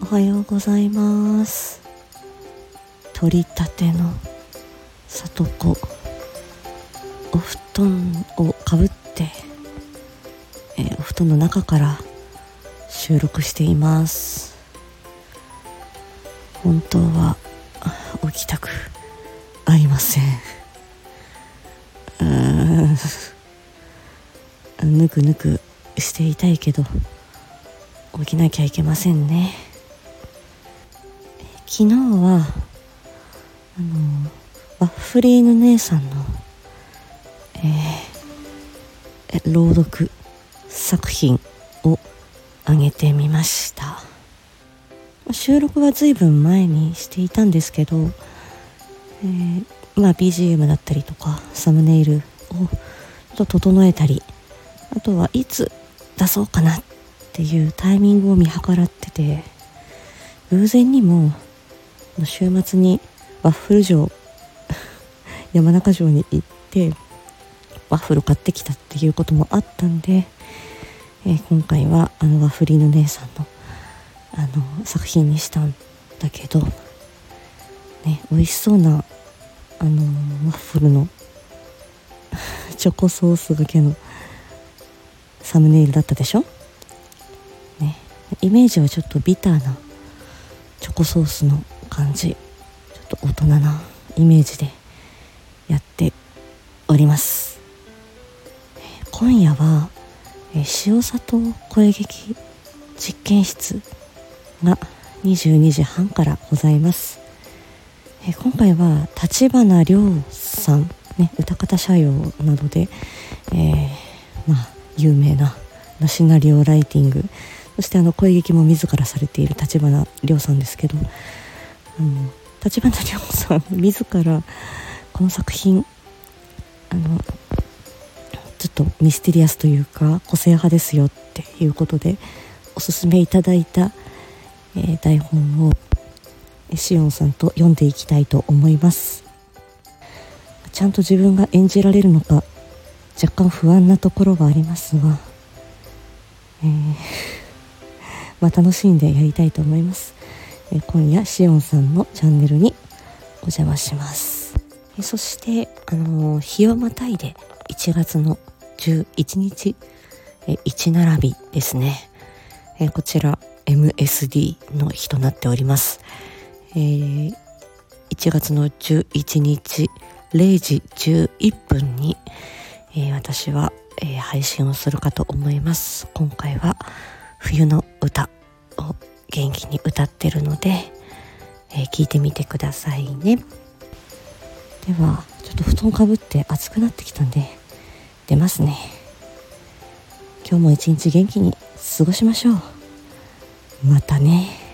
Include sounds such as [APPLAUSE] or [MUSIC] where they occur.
おはようございます。取りたての里子。お布団をかぶって、えー、お布団の中から収録しています。本当は起きたくありません。うん。ぬくぬくしていたいけど起きなきゃいけませんね。昨日はあのワッフリーヌ姉さんの、えー、朗読作品を上げてみました。収録は随分前にしていたんですけど、えー、まあ BGM だったりとかサムネイルをちょっと整えたりあとはいつ出そうかなっていうタイミングを見計らってて偶然にも週末にワッフル城 [LAUGHS] 山中城に行ってワッフル買ってきたっていうこともあったんで、えー、今回はあのワッフリーの姉さんのあの作品にしたんだけどね美味しそうなあのワッフルの [LAUGHS] チョコソースがけのサムネイルだったでしょ？ねイメージはちょっとビターなチョコソースの感じ。ちょっと大人なイメージでやっております。今夜は塩里声劇実験室が22時半からございます。今回は立花亮さん、ね、歌方社用などで、えー、まあ有名なシナリオライティング。そしてあの声劇も自らされている立花亮さんですけど立花亮さん自らこの作品あのちょっとミステリアスというか個性派ですよっていうことでおすすめいただいた、えー、台本をしおんさんと読んでいきたいと思います。ちゃんと自分が演じられるのか若干不安なところはありますが、えー、[LAUGHS] まあ、楽しんでやりたいと思います、今夜しおんさんのチャンネルにお邪魔します、そしてあの日をまたいで1月の11日、え1並びですね、えこちら MSD の日となっております、え1月の11日0時11分に、えー、私は、えー、配信をするかと思います。今回は冬の歌を元気に歌ってるので、えー、聞いてみてくださいね。ではちょっと布団かぶって暑くなってきたんで出ますね。今日も一日元気に過ごしましょう。またね。